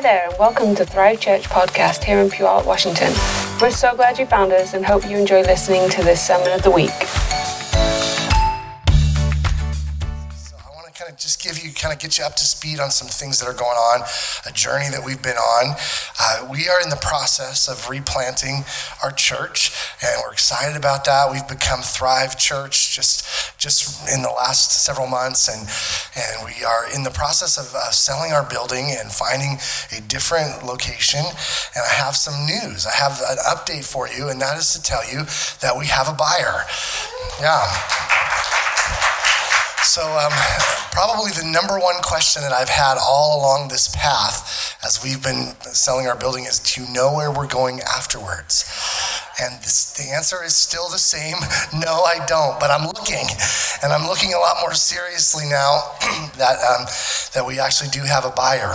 Hi there, and welcome to Thrive Church podcast here in Puyallup, Washington. We're so glad you found us and hope you enjoy listening to this Sermon of the Week. Just give you, kind of get you up to speed on some things that are going on, a journey that we've been on. Uh, we are in the process of replanting our church, and we're excited about that. We've become Thrive Church just just in the last several months, and and we are in the process of uh, selling our building and finding a different location. And I have some news. I have an update for you, and that is to tell you that we have a buyer. Yeah. So, um, probably the number one question that I've had all along this path as we've been selling our building is Do you know where we're going afterwards? And this, the answer is still the same no, I don't, but I'm looking. And I'm looking a lot more seriously now that, um, that we actually do have a buyer.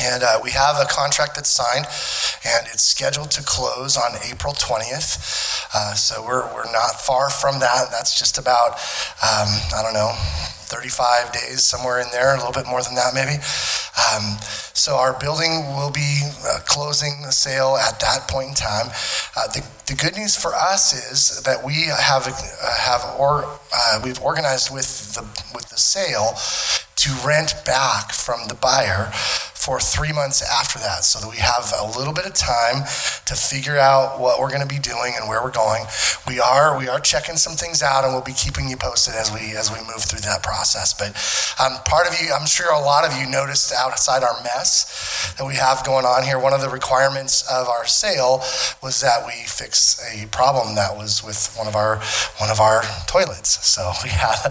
And uh, we have a contract that's signed, and it's scheduled to close on April 20th. Uh, so we're, we're not far from that. That's just about, um, I don't know, 35 days, somewhere in there, a little bit more than that, maybe. Um, so our building will be uh, closing the sale at that point in time. Uh, the, the good news for us is that we have uh, have or uh, we've organized with the with the sale to rent back from the buyer for three months after that so that we have a little bit of time to figure out what we're going to be doing and where we're going. We are we are checking some things out and we'll be keeping you posted as we as we move through that process. But um, part of you i'm sure a lot of you noticed outside our mess that we have going on here one of the requirements of our sale was that we fix a problem that was with one of our one of our toilets. So we had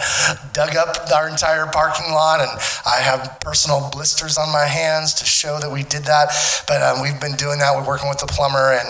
dug up our entire parking lot and i have personal blisters on my hands to show that we did that. But um, we've been doing that. We're working with the plumber and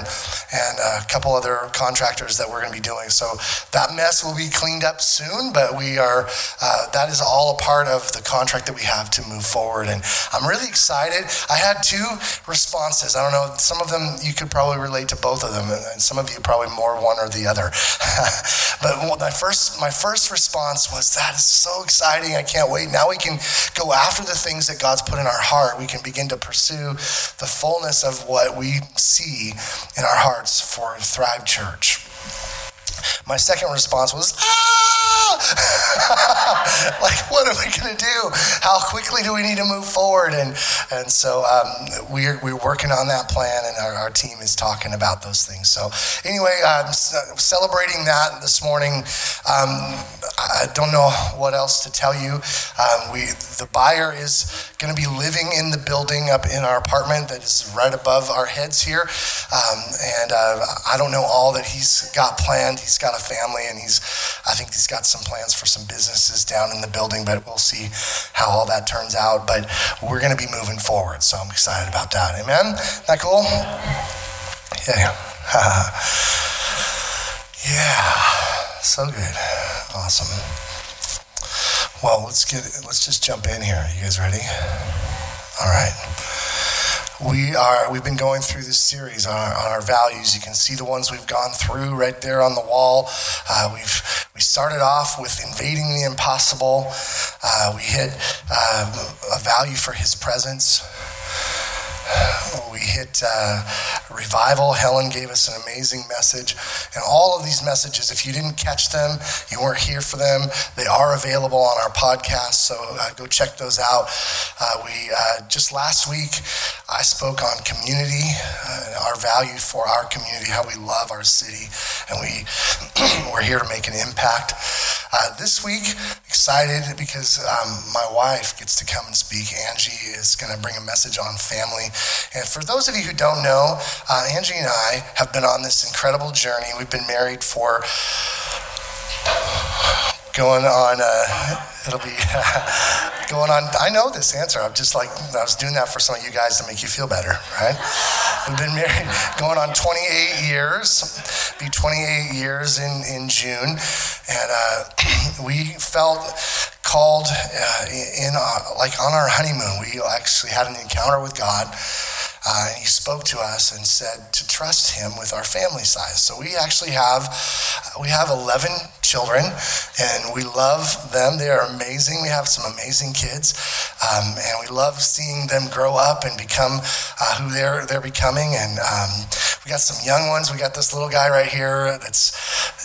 and a couple other contractors that we're going to be doing. So that mess will be cleaned up soon. But we are uh, that is all a part of the contract that we have to move forward. And I'm really excited. I had two responses. I don't know. Some of them you could probably relate to both of them, and some of you probably more one or the other. but my first my first response was that is so exciting. I can't wait. Now we can go after the things that God's put in our heart. We can can begin to pursue the fullness of what we see in our hearts for Thrive Church. My second response was, ah! like, what are we going to do? How quickly do we need to move forward? And, and so um, we're, we're working on that plan, and our, our team is talking about those things. So, anyway, um, celebrating that this morning. Um, I don't know what else to tell you. Um, we, the buyer is going to be living in the building up in our apartment that is right above our heads here. Um, and uh, I don't know all that he's got planned. He's got a family, and he's, I think he's got some plans for some businesses down in the building, but we'll see how all that turns out. But we're going to be moving forward, so I'm excited about that. Amen? Isn't that cool? Yeah. yeah. So good. Awesome. Well, let's get let's just jump in here. You guys ready? All right. We are we've been going through this series on our, on our values. You can see the ones we've gone through right there on the wall. Uh, we've we started off with invading the impossible. Uh, we hit uh, a value for His presence. We hit uh, revival. Helen gave us an amazing message. And all of these messages, if you didn't catch them, you weren't here for them, they are available on our podcast. So uh, go check those out. Uh, we uh, just last week, I spoke on community, our value for our community, how we love our city, and we we're here to make an impact. Uh, this week, excited because um, my wife gets to come and speak. Angie is going to bring a message on family and for those of you who don't know, uh, Angie and I have been on this incredible journey. We've been married for going on, uh, it'll be going on. I know this answer. I'm just like, I was doing that for some of you guys to make you feel better, right? We've been married going on 28 years, be 28 years in, in June. And uh, we felt called uh, in uh, like on our honeymoon. We actually had an encounter with God uh, and he spoke to us and said to trust him with our family size. So we actually have we have 11 children, and we love them. They are amazing. We have some amazing kids, um, and we love seeing them grow up and become uh, who they're they're becoming. And um, we got some young ones. We got this little guy right here. That's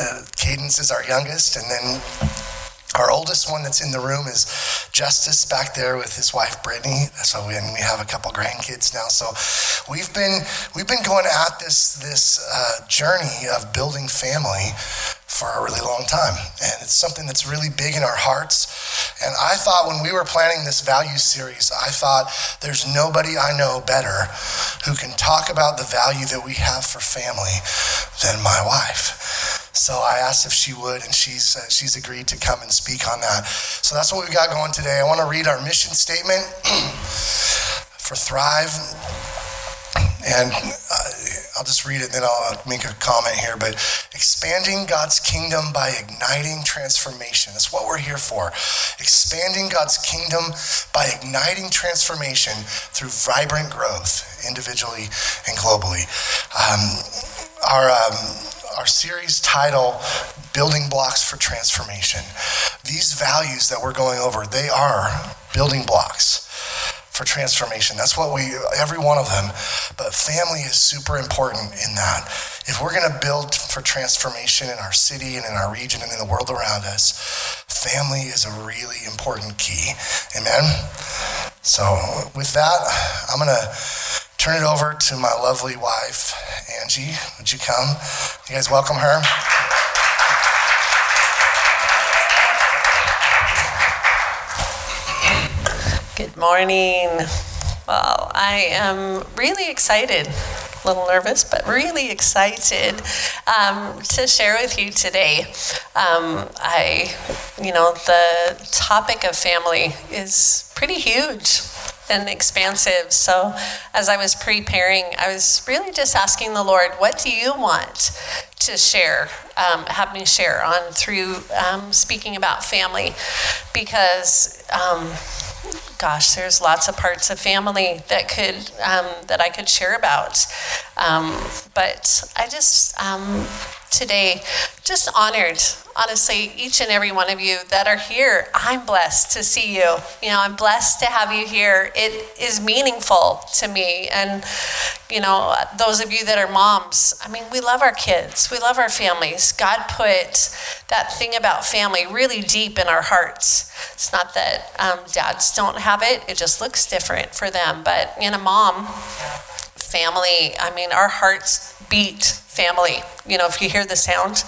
uh, Cadence is our youngest, and then our oldest one that's in the room is Justice back there with his wife Brittany. So and we have a couple grandkids now. So we've been we've been going at this this uh, journey of building family for a really long time, and it's something that's really big in our hearts. And I thought when we were planning this value series, I thought there's nobody I know better who can talk about the value that we have for family than my wife. So I asked if she would, and she's uh, she's agreed to come and speak on that. So that's what we got going today. I want to read our mission statement for Thrive, and uh, I'll just read it, then I'll make a comment here. But expanding God's kingdom by igniting transformation. That's what we're here for. Expanding God's kingdom by igniting transformation through vibrant growth, individually and globally. Um, our um, our series title, Building Blocks for Transformation. These values that we're going over, they are building blocks for transformation. That's what we, every one of them. But family is super important in that. If we're going to build for transformation in our city and in our region and in the world around us, family is a really important key. Amen? So, with that, I'm going to turn it over to my lovely wife, Angie. Would you come? You guys welcome her? Good morning. Well, I am really excited, a little nervous, but really excited um, to share with you today. Um, I, you know, the topic of family is pretty huge and expansive. So, as I was preparing, I was really just asking the Lord, what do you want to share, um, have me share on through um, speaking about family? Because, um, gosh, there's lots of parts of family that could um, that I could share about. Um, but I just um, today just honored honestly, each and every one of you that are here, I'm blessed to see you. You know, I'm blessed to have you here. It is meaningful to me. And, you know, those of you that are moms, I mean, we love our kids, we love our families. God put that thing about family really deep in our hearts. It's not that um, dads don't have it, it just looks different for them. But in a mom, family, I mean, our hearts beat family. You know, if you hear the sound,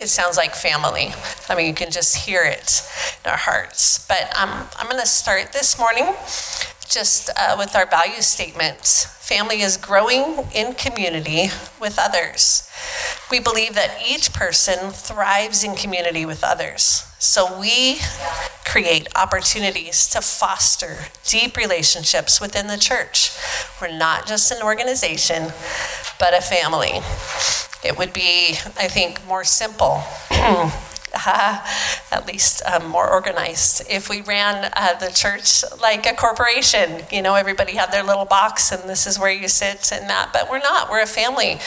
it sounds like family. I mean, you can just hear it in our hearts. But um, I'm going to start this morning just uh, with our value statement. Family is growing in community with others. We believe that each person thrives in community with others. So we create opportunities to foster deep relationships within the church. We're not just an organization, but a family. It would be, I think, more simple. at least um, more organized. If we ran uh, the church like a corporation, you know, everybody had their little box and this is where you sit and that, but we're not. We're a family.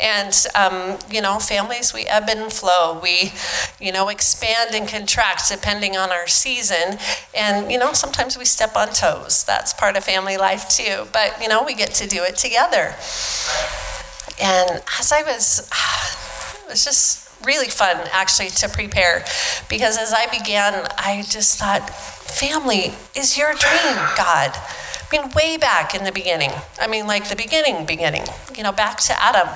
And, um, you know, families, we ebb and flow. We, you know, expand and contract depending on our season. And, you know, sometimes we step on toes. That's part of family life too. But, you know, we get to do it together. And as I was, it was just really fun actually to prepare because as I began, I just thought, family is your dream, God. I mean, way back in the beginning. I mean, like the beginning, beginning, you know, back to Adam.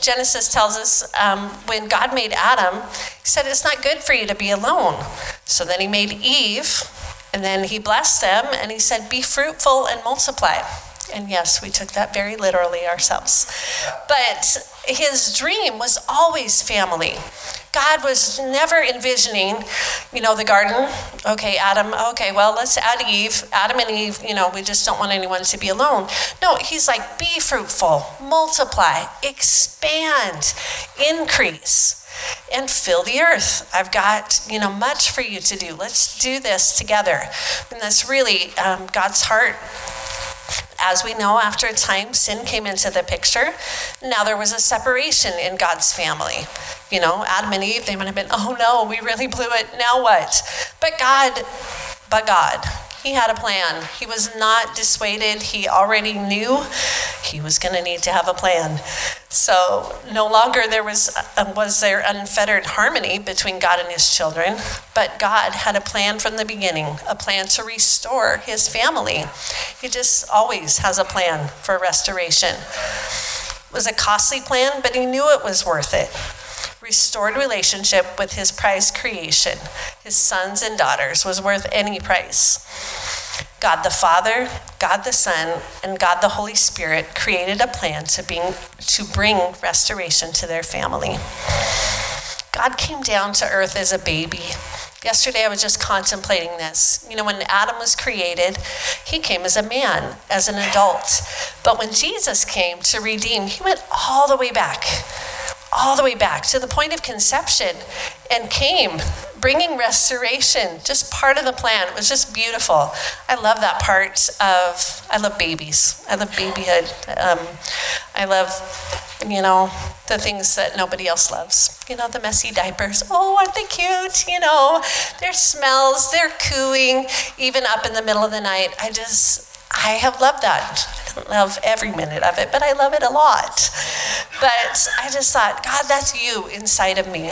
Genesis tells us um, when God made Adam, he said, It's not good for you to be alone. So then he made Eve, and then he blessed them, and he said, Be fruitful and multiply. And yes, we took that very literally ourselves. But his dream was always family. God was never envisioning, you know, the garden. Okay, Adam, okay, well, let's add Eve. Adam and Eve, you know, we just don't want anyone to be alone. No, he's like, be fruitful, multiply, expand, increase and fill the earth. I've got, you know, much for you to do. Let's do this together. And that's really um, God's heart as we know, after a time, sin came into the picture. Now there was a separation in God's family. You know, Adam and Eve, they might have been, oh no, we really blew it. Now what? But God, but God, he had a plan. He was not dissuaded. He already knew he was going to need to have a plan. So no longer there was uh, was there unfettered harmony between God and his children, but God had a plan from the beginning, a plan to restore his family. He just always has a plan for restoration. It was a costly plan, but he knew it was worth it restored relationship with his prized creation, his sons and daughters, was worth any price. God the Father, God the Son, and God the Holy Spirit created a plan to bring, to bring restoration to their family. God came down to earth as a baby. Yesterday, I was just contemplating this. You know, when Adam was created, he came as a man, as an adult. But when Jesus came to redeem, he went all the way back all the way back to the point of conception and came bringing restoration just part of the plan. It was just beautiful. I love that part of i love babies. I love babyhood. Um, i love you know the things that nobody else loves. You know the messy diapers. Oh aren't they cute? You know their smells their cooing. Even up in the middle of the night i just I have loved that. Love every minute of it, but I love it a lot. But I just thought, God, that's you inside of me.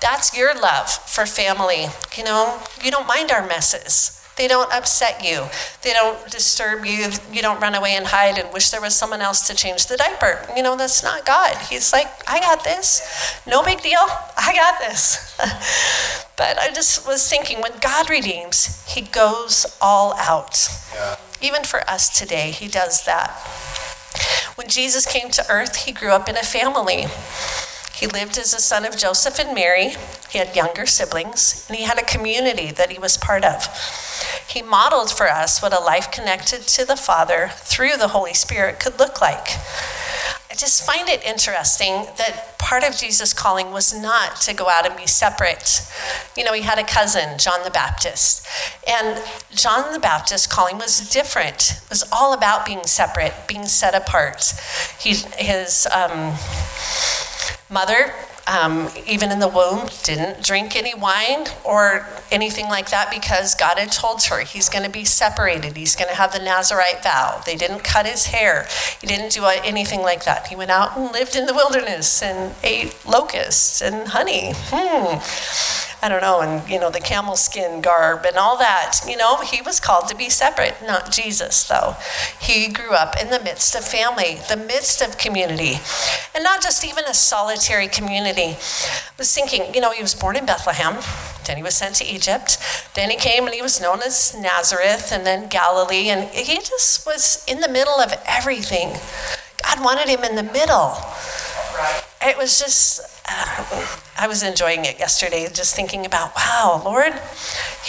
That's your love for family. You know, you don't mind our messes. They don't upset you. They don't disturb you. You don't run away and hide and wish there was someone else to change the diaper. You know, that's not God. He's like, I got this. No big deal. I got this. but I just was thinking when God redeems, he goes all out. Yeah. Even for us today, he does that. When Jesus came to earth, he grew up in a family. He lived as a son of Joseph and Mary. He had younger siblings, and he had a community that he was part of. He modeled for us what a life connected to the Father through the Holy Spirit could look like. I just find it interesting that part of Jesus' calling was not to go out and be separate. You know, he had a cousin, John the Baptist. And John the Baptist's calling was different. It was all about being separate, being set apart. He, his um, mother um, even in the womb, didn't drink any wine or anything like that because God had told her he's going to be separated. He's going to have the Nazarite vow. They didn't cut his hair. He didn't do anything like that. He went out and lived in the wilderness and ate locusts and honey. Hmm. I don't know, and you know, the camel skin garb and all that. You know, he was called to be separate, not Jesus, though. He grew up in the midst of family, the midst of community, and not just even a solitary community. I was thinking, you know, he was born in Bethlehem, then he was sent to Egypt, then he came and he was known as Nazareth, and then Galilee, and he just was in the middle of everything. God wanted him in the middle. It was just, uh, I was enjoying it yesterday, just thinking about, wow, Lord,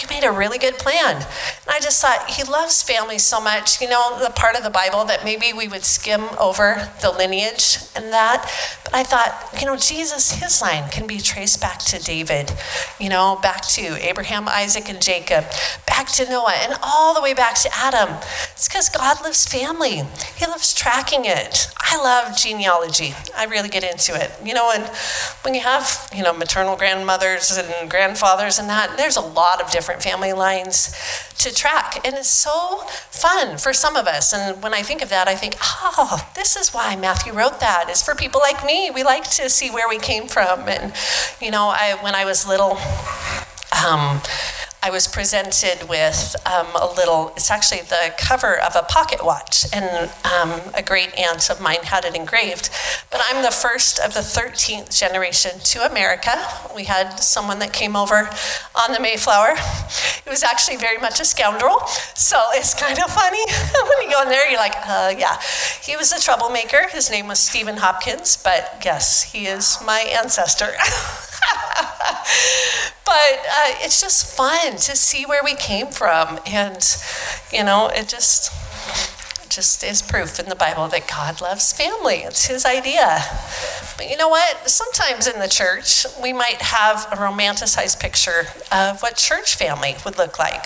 you made a really good plan. And I just thought, He loves family so much. You know, the part of the Bible that maybe we would skim over the lineage and that. But I thought, you know, Jesus, his line can be traced back to David, you know, back to Abraham, Isaac, and Jacob, back to Noah, and all the way back to Adam. It's because God loves family, He loves tracking it. I love genealogy. I really get into it. You know, and when you have, you know, maternal grandmothers and grandfathers and that. There's a lot of different family lines to track. And it's so fun for some of us. And when I think of that, I think, oh, this is why Matthew wrote that. It's for people like me. We like to see where we came from. And, you know, I when I was little, um, I was presented with um, a little, it's actually the cover of a pocket watch, and um, a great aunt of mine had it engraved. But I'm the first of the 13th generation to America. We had someone that came over on the Mayflower. He was actually very much a scoundrel, so it's kind of funny. when you go in there, you're like, uh, yeah. He was a troublemaker. His name was Stephen Hopkins, but yes, he is my ancestor. but uh, it's just fun to see where we came from, and you know, it just just is proof in the Bible that God loves family. It's His idea. But you know what? Sometimes in the church, we might have a romanticized picture of what church family would look like.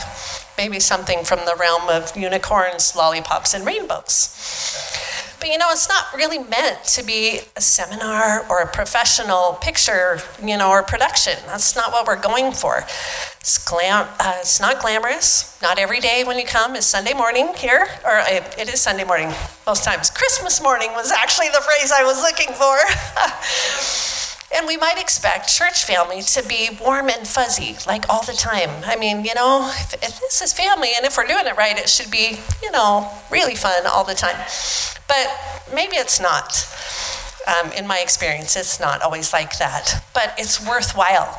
Maybe something from the realm of unicorns, lollipops, and rainbows. But you know, it's not really meant to be a seminar or a professional picture, you know, or production. That's not what we're going for. It's, glam- uh, it's not glamorous. Not every day when you come is Sunday morning here, or it, it is Sunday morning most times. Christmas morning was actually the phrase I was looking for. And we might expect church family to be warm and fuzzy, like all the time. I mean, you know, if, if, this is family and if we're doing it right, it should be, you know, really fun all the time. But maybe it's not. Um, in my experience, it's not always like that. But it's worthwhile.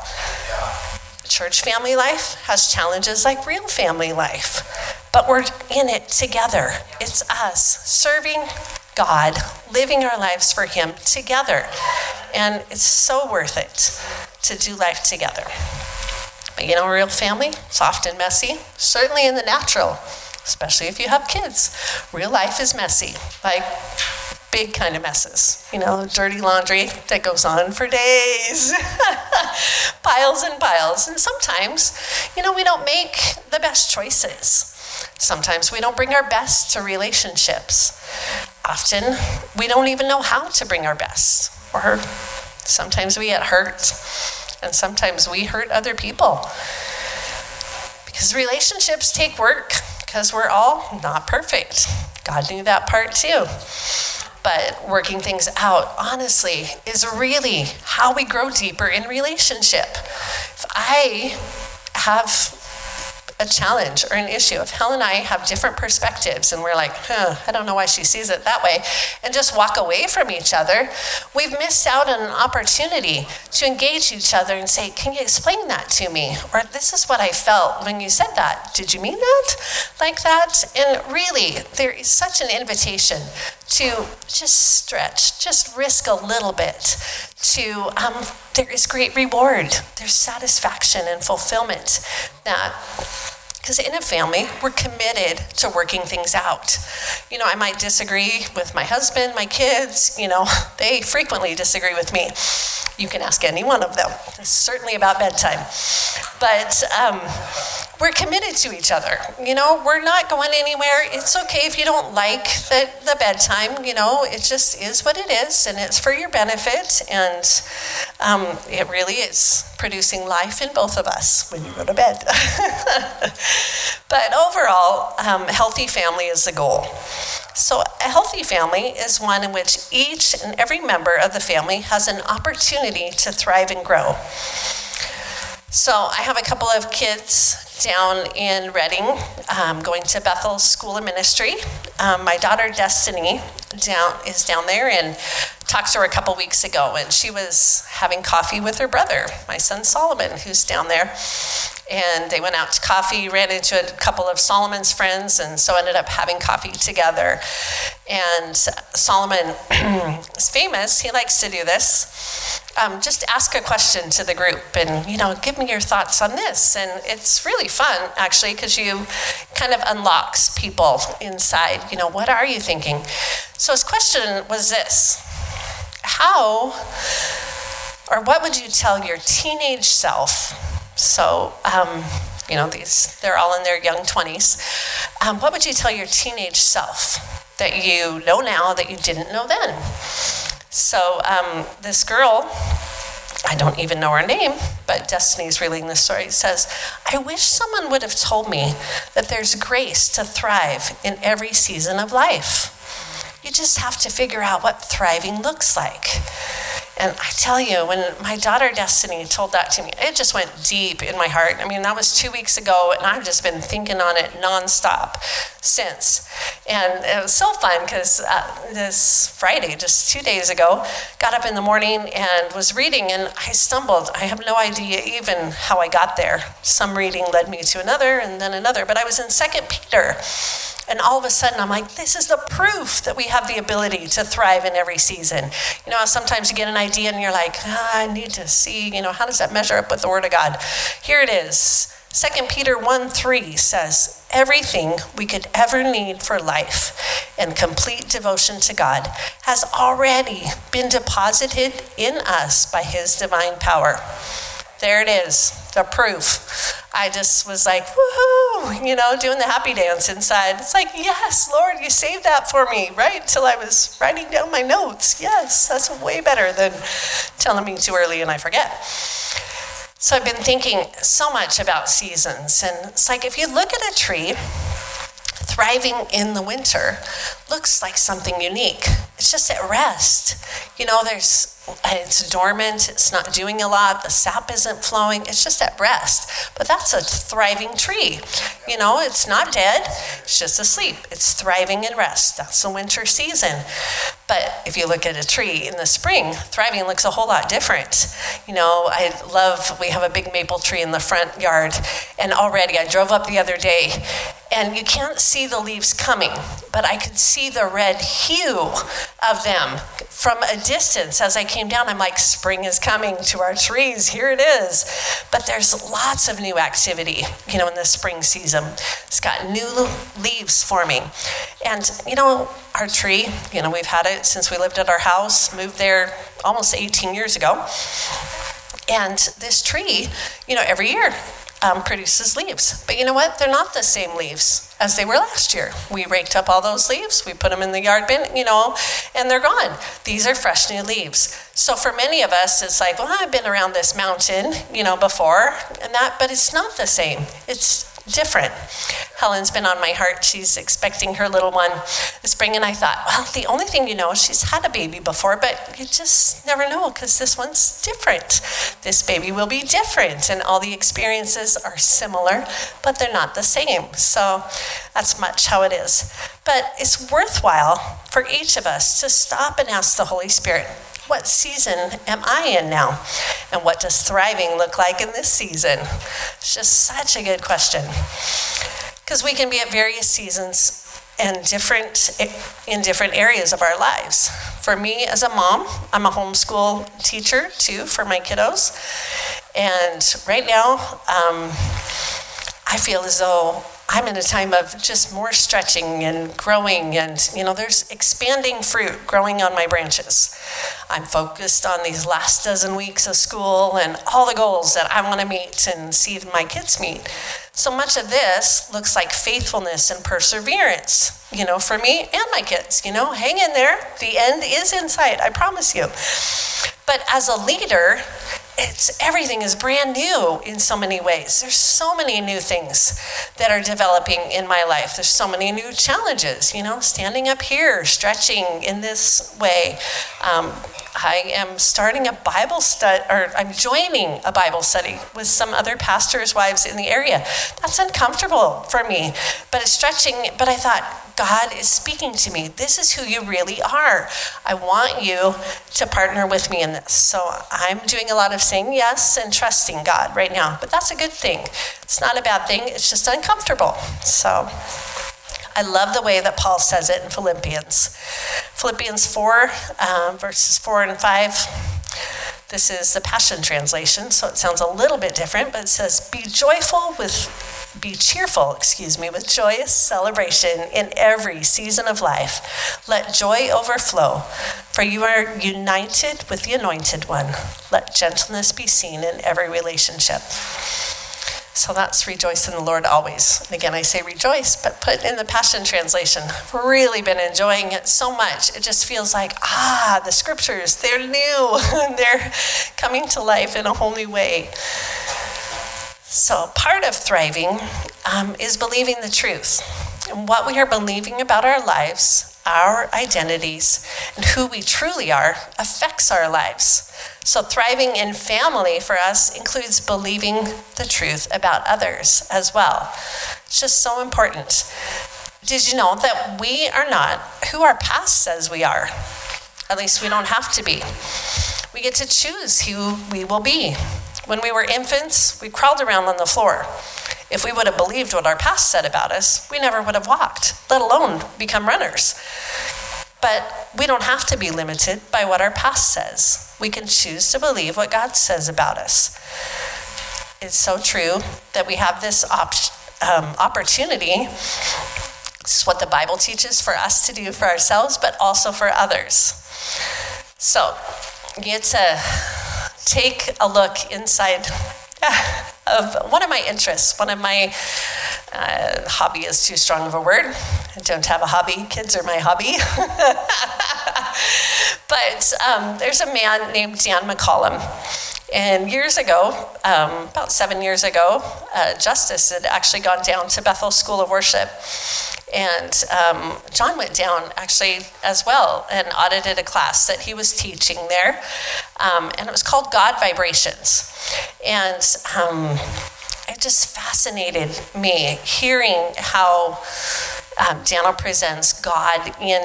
Church family life has challenges like real family life, but we're in it together. It's us serving God, living our lives for Him together. And it's so worth it to do life together. But you know, real family, soft and messy, certainly in the natural, especially if you have kids. Real life is messy, like big kind of messes. You know, dirty laundry that goes on for days, piles and piles. And sometimes, you know, we don't make the best choices. Sometimes we don't bring our best to relationships. Often we don't even know how to bring our best. Or sometimes we get hurt, and sometimes we hurt other people. Because relationships take work, because we're all not perfect. God knew that part too. But working things out, honestly, is really how we grow deeper in relationship. If I have a challenge or an issue. If Helen and I have different perspectives and we're like, huh, I don't know why she sees it that way, and just walk away from each other, we've missed out on an opportunity to engage each other and say, Can you explain that to me? Or this is what I felt when you said that. Did you mean that? Like that? And really, there is such an invitation to just stretch, just risk a little bit. To um, there is great reward. There's satisfaction and fulfillment that because in a family, we're committed to working things out. You know, I might disagree with my husband, my kids, you know, they frequently disagree with me. You can ask any one of them, it's certainly about bedtime. But um, we're committed to each other. You know, we're not going anywhere. It's okay if you don't like the, the bedtime. You know, it just is what it is, and it's for your benefit. And um, it really is producing life in both of us when you go to bed. but overall, um, healthy family is the goal. So, a healthy family is one in which each and every member of the family has an opportunity to thrive and grow. So, I have a couple of kids down in Redding, um, going to Bethel School of Ministry. Um, my daughter Destiny down is down there, and talked to her a couple weeks ago, and she was having coffee with her brother, my son Solomon, who's down there. And they went out to coffee, ran into a couple of Solomon's friends, and so ended up having coffee together. And Solomon is famous, he likes to do this. Um, just ask a question to the group and, you know, give me your thoughts on this. And it's really fun, actually, because you kind of unlocks people inside. You know, what are you thinking? So his question was this How or what would you tell your teenage self? So, um, you know, these, they're all in their young 20s. Um, what would you tell your teenage self that you know now that you didn't know then? So, um, this girl, I don't even know her name, but Destiny's reading this story, says, I wish someone would have told me that there's grace to thrive in every season of life. You just have to figure out what thriving looks like. And I tell you, when my daughter Destiny told that to me, it just went deep in my heart. I mean, that was two weeks ago, and I've just been thinking on it nonstop since. And it was so fun because uh, this Friday, just two days ago, got up in the morning and was reading, and I stumbled. I have no idea even how I got there. Some reading led me to another, and then another. But I was in Second Peter. And all of a sudden, I'm like, this is the proof that we have the ability to thrive in every season. You know, sometimes you get an idea and you're like, ah, I need to see, you know, how does that measure up with the Word of God? Here it is 2 Peter 1 3 says, Everything we could ever need for life and complete devotion to God has already been deposited in us by His divine power. There it is, the proof. I just was like, woohoo, you know, doing the happy dance inside. It's like, yes, Lord, you saved that for me, right? Until I was writing down my notes. Yes, that's way better than telling me too early and I forget. So I've been thinking so much about seasons. And it's like if you look at a tree, thriving in the winter looks like something unique. It's just at rest. You know, there's it's dormant, it's not doing a lot, the sap isn't flowing, it's just at rest. But that's a thriving tree. You know, it's not dead, it's just asleep. It's thriving in rest. That's the winter season. But if you look at a tree in the spring, thriving looks a whole lot different. You know, I love, we have a big maple tree in the front yard, and already I drove up the other day, and you can't see the leaves coming, but I could see the red hue of them from a distance as I came down. I'm like, spring is coming to our trees. Here it is. But there's lots of new activity, you know, in the spring season. It's got new leaves forming. And, you know, our tree, you know, we've had it since we lived at our house, moved there almost 18 years ago. And this tree, you know, every year um, produces leaves. But you know what? They're not the same leaves as they were last year. We raked up all those leaves, we put them in the yard bin, you know, and they're gone. These are fresh new leaves. So for many of us, it's like, well, I've been around this mountain, you know, before and that, but it's not the same. It's different. Helen's been on my heart. She's expecting her little one this spring, and I thought, well, the only thing you know, she's had a baby before, but you just never know because this one's different. This baby will be different, and all the experiences are similar, but they're not the same. So that's much how it is. But it's worthwhile for each of us to stop and ask the Holy Spirit, what season am I in now? And what does thriving look like in this season? It's just such a good question. Because we can be at various seasons and different in different areas of our lives. For me as a mom, I'm a homeschool teacher too for my kiddos. And right now, um, I feel as though I'm in a time of just more stretching and growing, and you know, there's expanding fruit growing on my branches. I'm focused on these last dozen weeks of school and all the goals that I want to meet and see my kids meet. So much of this looks like faithfulness and perseverance, you know, for me and my kids. You know, hang in there. The end is in sight, I promise you. But as a leader, it's everything is brand new in so many ways. There's so many new things that are developing in my life. There's so many new challenges, you know, standing up here, stretching in this way. Um, I am starting a Bible study, or I'm joining a Bible study with some other pastors' wives in the area. That's uncomfortable for me, but it's stretching. But I thought, God is speaking to me. This is who you really are. I want you to partner with me in this. So I'm doing a lot of saying yes and trusting God right now. But that's a good thing. It's not a bad thing, it's just uncomfortable. So I love the way that Paul says it in Philippians. Philippians 4, um, verses 4 and 5. This is the Passion Translation, so it sounds a little bit different, but it says, Be joyful with be cheerful, excuse me, with joyous celebration in every season of life. Let joy overflow, for you are united with the Anointed One. Let gentleness be seen in every relationship. So that's rejoice in the Lord always. And again, I say rejoice, but put in the Passion Translation. Really been enjoying it so much. It just feels like, ah, the scriptures, they're new. they're coming to life in a whole new way. So, part of thriving um, is believing the truth. And what we are believing about our lives, our identities, and who we truly are affects our lives. So, thriving in family for us includes believing the truth about others as well. It's just so important. Did you know that we are not who our past says we are? At least we don't have to be. We get to choose who we will be. When we were infants, we crawled around on the floor. If we would have believed what our past said about us, we never would have walked, let alone become runners. But we don't have to be limited by what our past says. We can choose to believe what God says about us. It's so true that we have this op- um, opportunity. This is what the Bible teaches for us to do for ourselves, but also for others. So, you get to take a look inside of one of my interests, one of my uh, hobby is too strong of a word. I don't have a hobby. Kids are my hobby. but um, there's a man named Dan McCollam. And years ago, um, about seven years ago, uh, Justice had actually gone down to Bethel School of Worship. And um, John went down actually as well and audited a class that he was teaching there. Um, and it was called God Vibrations. And um, it just fascinated me hearing how um, Daniel presents God in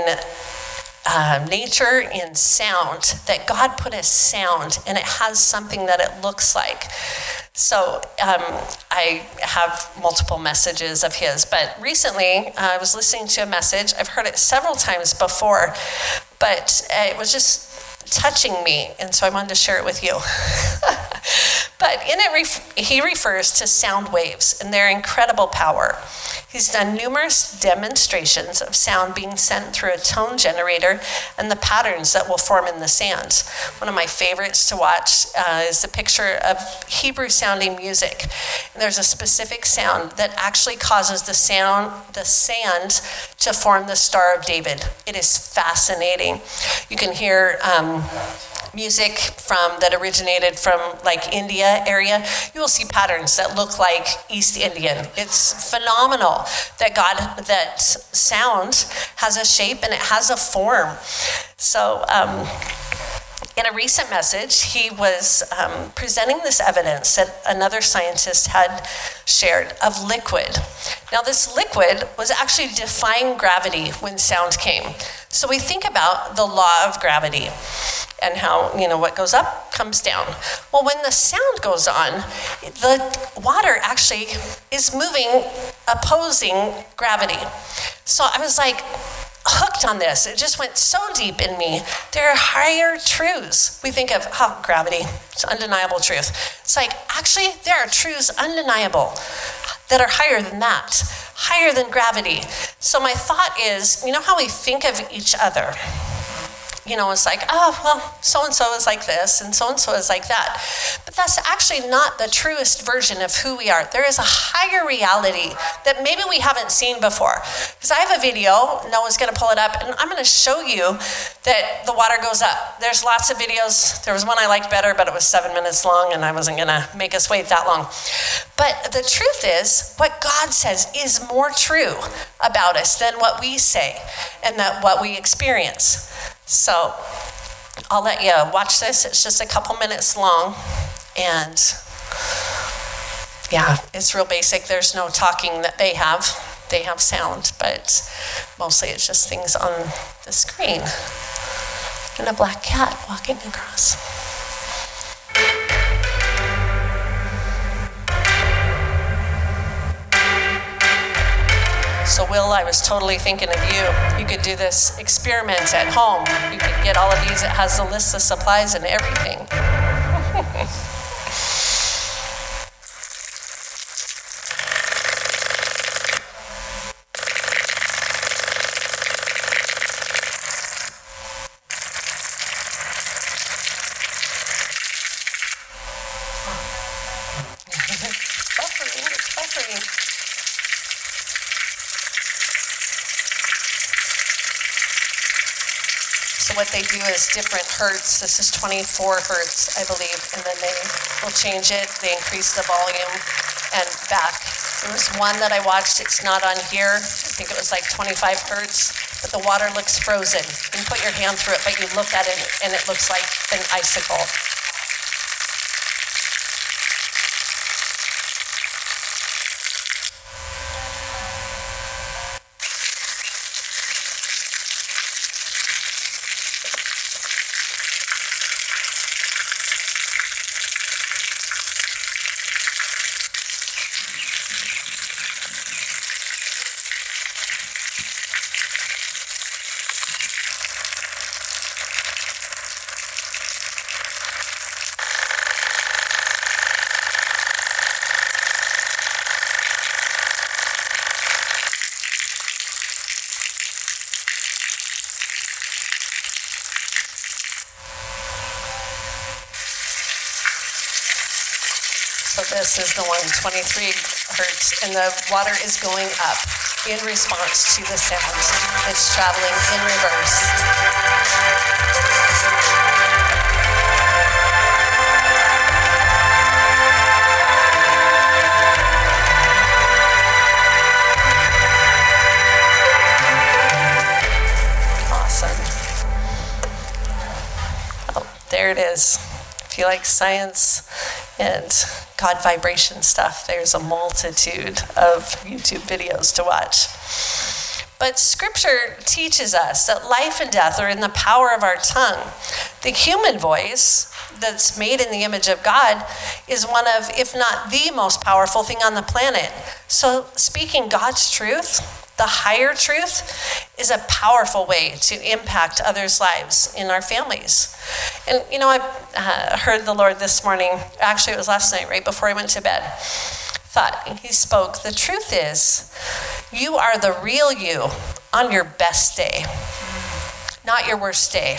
uh, nature, in sound, that God put a sound and it has something that it looks like. So um, I have multiple messages of his, but recently uh, I was listening to a message. I've heard it several times before, but it was just touching me, and so I wanted to share it with you. but in it, ref- he refers to sound waves and their incredible power. He's done numerous demonstrations of sound being sent through a tone generator and the patterns that will form in the sand. One of my favorites to watch uh, is the picture of Hebrew sounding music. And there's a specific sound that actually causes the sound, the sand, to form the Star of David. It is fascinating. You can hear. Um, music from that originated from like India area, you will see patterns that look like East Indian. It's phenomenal that God that sound has a shape and it has a form. So. Um, in a recent message, he was um, presenting this evidence that another scientist had shared of liquid. Now, this liquid was actually defying gravity when sound came. So we think about the law of gravity and how, you know, what goes up comes down. Well, when the sound goes on, the water actually is moving opposing gravity. So I was like, hooked on this. It just went so deep in me. There are higher truths. We think of, oh, gravity, it's undeniable truth. It's like, actually, there are truths undeniable that are higher than that, higher than gravity. So my thought is, you know how we think of each other? You know, it's like, oh, well, so and so is like this and so and so is like that. But that's actually not the truest version of who we are. There is a higher reality that maybe we haven't seen before. Because I have a video, no one's going to pull it up, and I'm going to show you that the water goes up. There's lots of videos. There was one I liked better, but it was seven minutes long, and I wasn't going to make us wait that long. But the truth is, what God says is more true about us than what we say and that what we experience. So I'll let you watch this. It's just a couple minutes long. And yeah, it's real basic. There's no talking that they have, they have sound, but mostly it's just things on the screen. And a black cat walking across. Will, I was totally thinking of you. You could do this experiment at home. You could get all of these. It has a list of supplies and everything. what they do is different hertz. This is 24 hertz, I believe, and then they will change it. They increase the volume and back. There was one that I watched, it's not on here. I think it was like 25 hertz, but the water looks frozen. You can put your hand through it, but you look at it and it looks like an icicle. This is the one, 23 hertz, and the water is going up in response to the sound. It's traveling in reverse. Oh, there it is. If you like science and God vibration stuff, there's a multitude of YouTube videos to watch. But scripture teaches us that life and death are in the power of our tongue. The human voice that's made in the image of God is one of, if not the most powerful thing on the planet. So, speaking God's truth the higher truth is a powerful way to impact others' lives in our families. And, you know, I uh, heard the Lord this morning, actually, it was last night, right before I went to bed. Thought, he spoke, the truth is, you are the real you on your best day, not your worst day.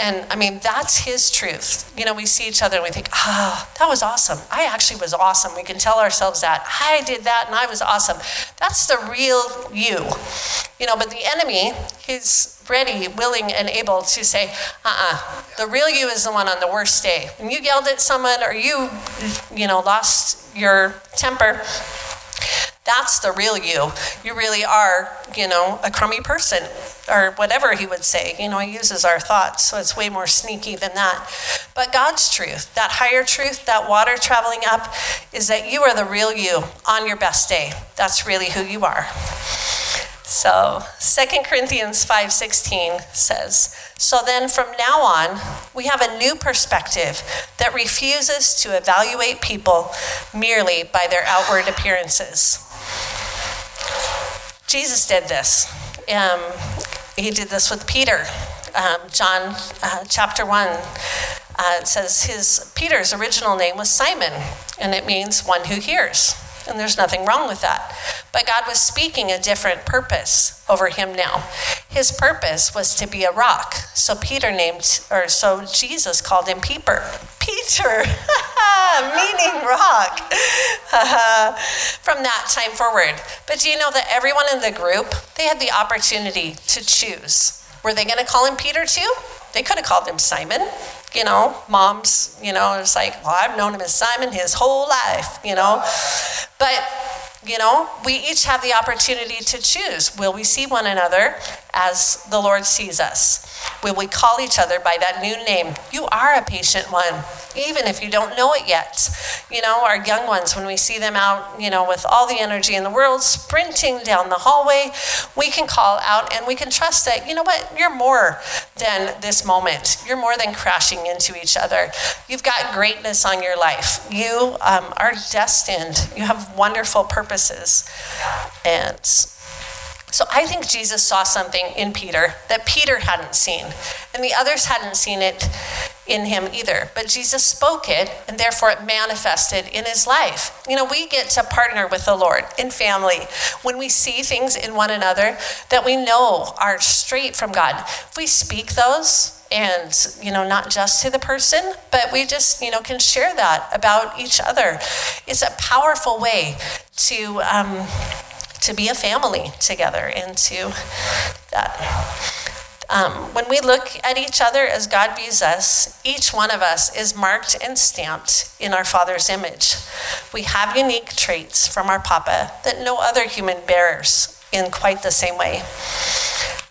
And I mean, that's his truth. You know, we see each other and we think, ah, oh, that was awesome. I actually was awesome. We can tell ourselves that. I did that and I was awesome. That's the real you. You know, but the enemy, he's ready, willing, and able to say, uh uh-uh, uh the real you is the one on the worst day. When you yelled at someone or you, you know, lost your temper, that's the real you. You really are, you know, a crummy person or whatever he would say. You know, he uses our thoughts, so it's way more sneaky than that. But God's truth, that higher truth, that water traveling up, is that you are the real you on your best day. That's really who you are. So 2 Corinthians 5:16 says, "So then from now on, we have a new perspective that refuses to evaluate people merely by their outward appearances." Jesus did this. Um, he did this with Peter. Um, John uh, chapter 1 uh, says his Peter's original name was Simon, and it means one who hears. And there's nothing wrong with that. But God was speaking a different purpose over him now. His purpose was to be a rock. So Peter named, or so Jesus called him Peter. Peter, meaning rock. From that time forward. But do you know that everyone in the group, they had the opportunity to choose. Were they going to call him Peter too? They could have called him Simon you know, moms, you know, it's like, well, I've known him as Simon his whole life, you know. But, you know, we each have the opportunity to choose. Will we see one another as the Lord sees us? Will we call each other by that new name? You are a patient one, even if you don't know it yet. You know, our young ones, when we see them out, you know, with all the energy in the world, sprinting down the hallway, we can call out and we can trust that, you know what, you're more than this moment. You're more than crashing into each other. You've got greatness on your life. You um, are destined. You have wonderful purposes. And so I think Jesus saw something in Peter that Peter hadn't seen, and the others hadn't seen it in him either. But Jesus spoke it, and therefore it manifested in his life. You know, we get to partner with the Lord in family when we see things in one another that we know are straight from God. If we speak those, and you know not just to the person but we just you know can share that about each other it's a powerful way to um, to be a family together and to that. Um, when we look at each other as God views us, each one of us is marked and stamped in our Father's image. We have unique traits from our Papa that no other human bears in quite the same way.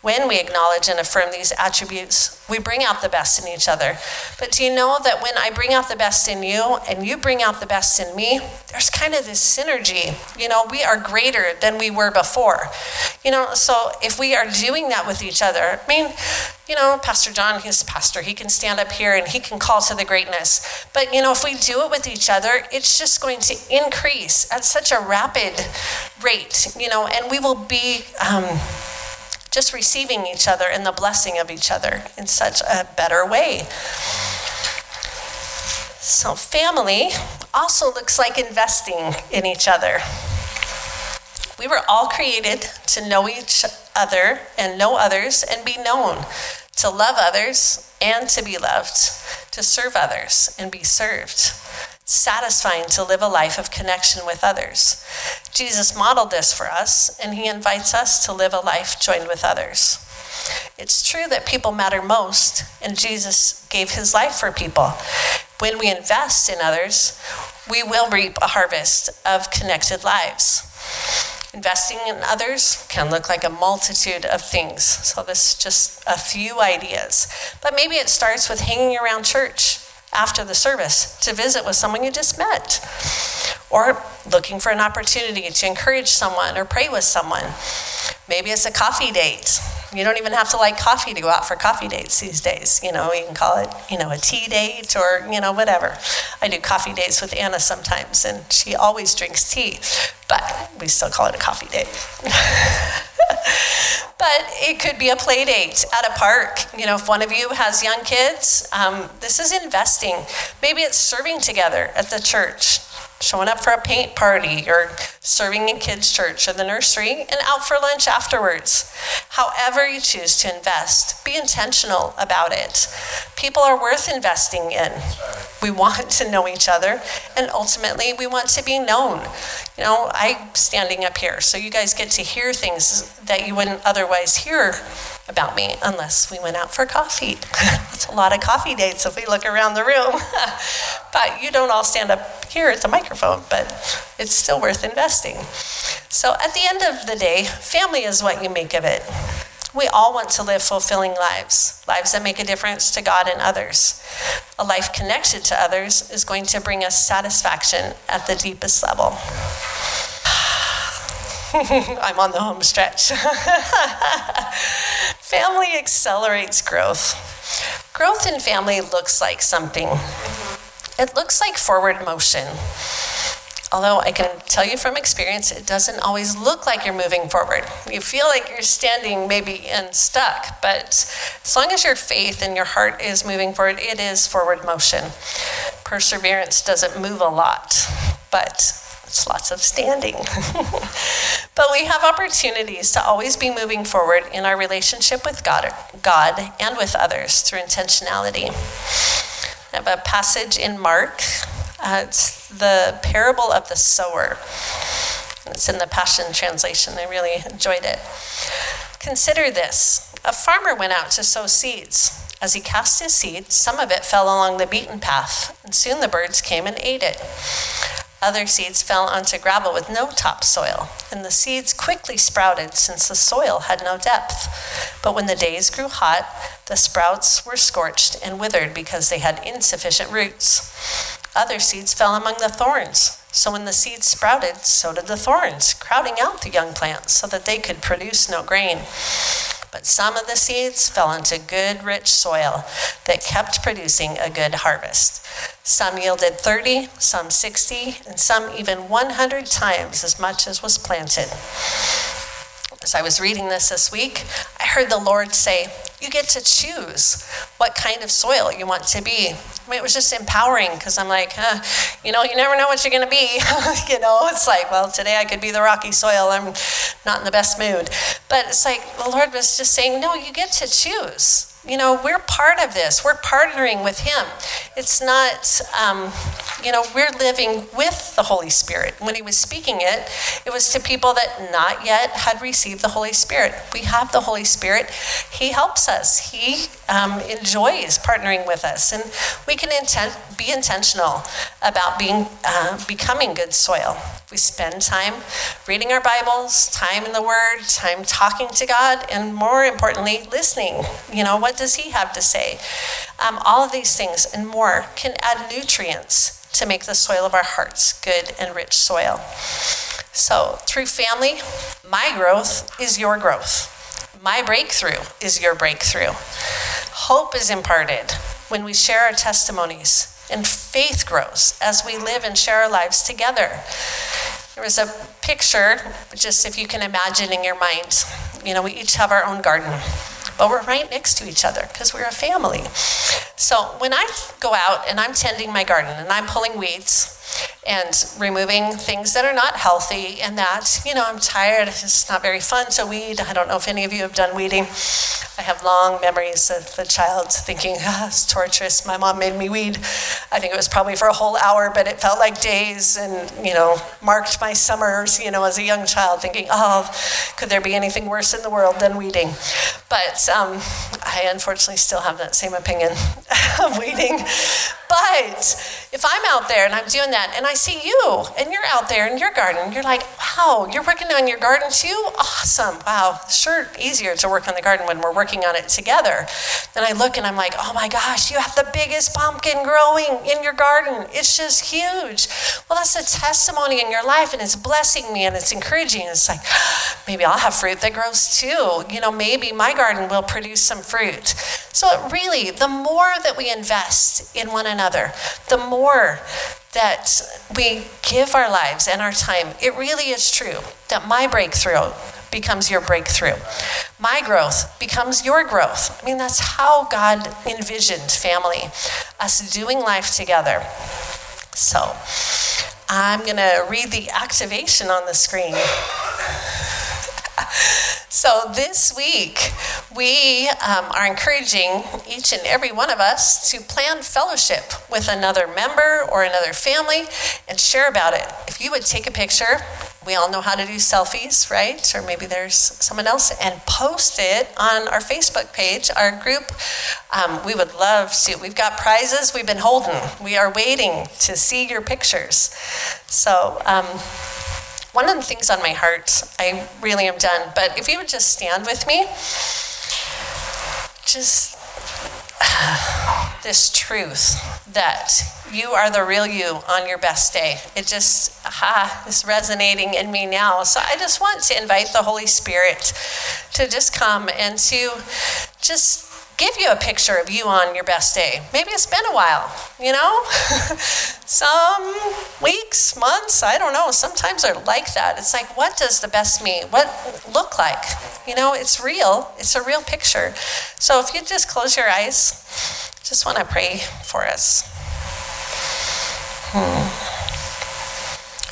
When we acknowledge and affirm these attributes, we bring out the best in each other. But do you know that when I bring out the best in you and you bring out the best in me, there's kind of this synergy. You know, we are greater than we were before. You know, so if we are doing that with each other, I mean, you know, Pastor John, he's a pastor, he can stand up here and he can call to the greatness. But, you know, if we do it with each other, it's just going to increase at such a rapid rate, you know, and we will be. Um, just receiving each other and the blessing of each other in such a better way. So, family also looks like investing in each other. We were all created to know each other and know others and be known, to love others and to be loved, to serve others and be served satisfying to live a life of connection with others. Jesus modeled this for us, and he invites us to live a life joined with others. It's true that people matter most, and Jesus gave his life for people. When we invest in others, we will reap a harvest of connected lives. Investing in others can look like a multitude of things. So, this is just a few ideas. But maybe it starts with hanging around church after the service to visit with someone you just met, or looking for an opportunity to encourage someone or pray with someone. Maybe it's a coffee date. You don't even have to like coffee to go out for coffee dates these days. You know, you can call it, you know, a tea date or, you know, whatever. I do coffee dates with Anna sometimes, and she always drinks tea, but we still call it a coffee date. but it could be a play date at a park. You know, if one of you has young kids, um, this is investing. Maybe it's serving together at the church showing up for a paint party or serving in kids' church or the nursery and out for lunch afterwards. However, you choose to invest, be intentional about it. People are worth investing in. We want to know each other, and ultimately, we want to be known. You know, I'm standing up here, so you guys get to hear things that you wouldn't otherwise hear about me unless we went out for coffee. That's a lot of coffee dates if we look around the room. but you don't all stand up here at the microphone, but it's still worth investing. So at the end of the day, family is what you make of it. We all want to live fulfilling lives, lives that make a difference to God and others. A life connected to others is going to bring us satisfaction at the deepest level. I'm on the home stretch. family accelerates growth. Growth in family looks like something. It looks like forward motion. Although I can tell you from experience, it doesn't always look like you're moving forward. You feel like you're standing maybe and stuck, but as long as your faith and your heart is moving forward, it is forward motion. Perseverance doesn't move a lot, but it's lots of standing. but we have opportunities to always be moving forward in our relationship with God, God and with others through intentionality. I have a passage in Mark. Uh, it's the parable of the sower. It's in the Passion Translation. I really enjoyed it. Consider this a farmer went out to sow seeds. As he cast his seed, some of it fell along the beaten path, and soon the birds came and ate it. Other seeds fell onto gravel with no topsoil, and the seeds quickly sprouted since the soil had no depth. But when the days grew hot, the sprouts were scorched and withered because they had insufficient roots. Other seeds fell among the thorns. So when the seeds sprouted, so did the thorns, crowding out the young plants so that they could produce no grain. But some of the seeds fell into good, rich soil that kept producing a good harvest. Some yielded 30, some 60, and some even 100 times as much as was planted. As I was reading this this week, I heard the Lord say, You get to choose what kind of soil you want to be. I mean, it was just empowering because I'm like, huh, you know, you never know what you're going to be. you know, it's like, well, today I could be the rocky soil. I'm not in the best mood. But it's like the Lord was just saying, No, you get to choose. You know, we're part of this. We're partnering with Him. It's not, um, you know, we're living with the Holy Spirit. When He was speaking it, it was to people that not yet had received the Holy Spirit. We have the Holy Spirit. He helps us. He um, enjoys partnering with us, and we can intent, be intentional about being uh, becoming good soil. We spend time reading our Bibles, time in the Word, time talking to God, and more importantly, listening. You know, what does He have to say? Um, all of these things and more can add nutrients to make the soil of our hearts good and rich soil. So, through family, my growth is your growth. My breakthrough is your breakthrough. Hope is imparted when we share our testimonies, and faith grows as we live and share our lives together. There was a picture, just if you can imagine in your mind. You know, we each have our own garden, but we're right next to each other because we're a family. So when I go out and I'm tending my garden and I'm pulling weeds, and removing things that are not healthy and that, you know, I'm tired, it's not very fun to weed. I don't know if any of you have done weeding. I have long memories of the child thinking, ah, it's torturous. My mom made me weed. I think it was probably for a whole hour, but it felt like days and, you know, marked my summers, you know, as a young child thinking, oh, could there be anything worse in the world than weeding? But um, I unfortunately still have that same opinion of weeding. But if I'm out there and I'm doing that and I see you and you're out there in your garden, you're like, wow, you're working on your garden too? Awesome. Wow. Sure, easier to work on the garden when we're working on it together. Then I look and I'm like, oh my gosh, you have the biggest pumpkin growing in your garden. It's just huge. Well, that's a testimony in your life and it's blessing me and it's encouraging. It's like, maybe I'll have fruit that grows too. You know, maybe my garden will produce some fruit. So, really, the more that we invest in one another, the more that we give our lives and our time, it really is true that my breakthrough becomes your breakthrough. My growth becomes your growth. I mean, that's how God envisioned family, us doing life together. So, I'm going to read the activation on the screen. So, this week, we um, are encouraging each and every one of us to plan fellowship with another member or another family and share about it. If you would take a picture, we all know how to do selfies, right? Or maybe there's someone else, and post it on our Facebook page, our group. Um, we would love to. We've got prizes we've been holding. We are waiting to see your pictures. So, um, one of the things on my heart, I really am done, but if you would just stand with me, just this truth that you are the real you on your best day. It just aha is resonating in me now. So I just want to invite the Holy Spirit to just come and to just give you a picture of you on your best day. Maybe it's been a while, you know? Some weeks, months, I don't know. Sometimes they're like that. It's like, what does the best me, what look like? You know, it's real. It's a real picture. So if you just close your eyes, just want to pray for us. Hmm.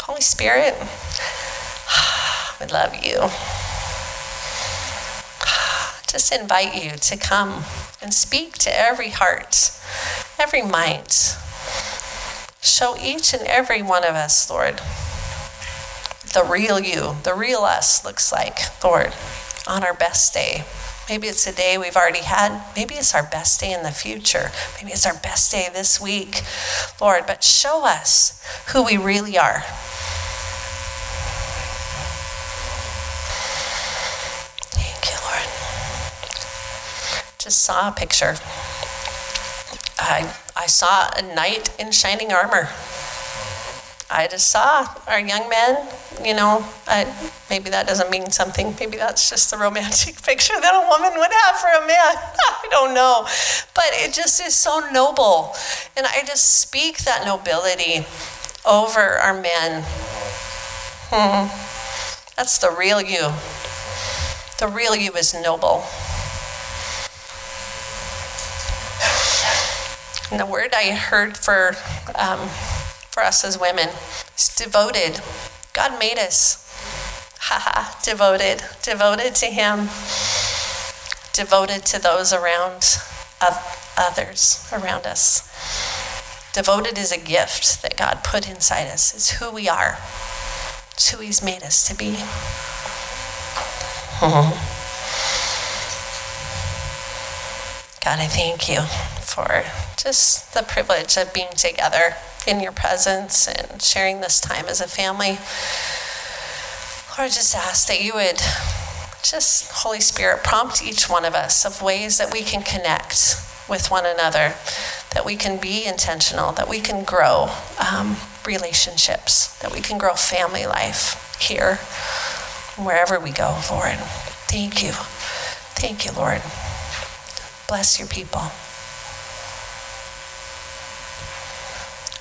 Holy Spirit, we love you just invite you to come and speak to every heart, every mind. Show each and every one of us, Lord, the real you, the real us looks like, Lord, on our best day. Maybe it's a day we've already had. Maybe it's our best day in the future. Maybe it's our best day this week, Lord. But show us who we really are. Just saw a picture. I, I saw a knight in shining armor. I just saw our young men, you know, I, maybe that doesn't mean something. Maybe that's just the romantic picture that a woman would have for a man. I don't know. But it just is so noble. And I just speak that nobility over our men. Hmm. That's the real you. The real you is noble. And the word I heard for, um, for us as women is devoted. God made us. Haha, devoted. Devoted to Him. Devoted to those around others around us. Devoted is a gift that God put inside us. It's who we are. It's who He's made us to be. God, I thank you for just the privilege of being together in your presence and sharing this time as a family. Lord, just ask that you would just, Holy Spirit, prompt each one of us of ways that we can connect with one another, that we can be intentional, that we can grow um, relationships, that we can grow family life here, wherever we go, Lord. Thank you. Thank you, Lord. Bless your people.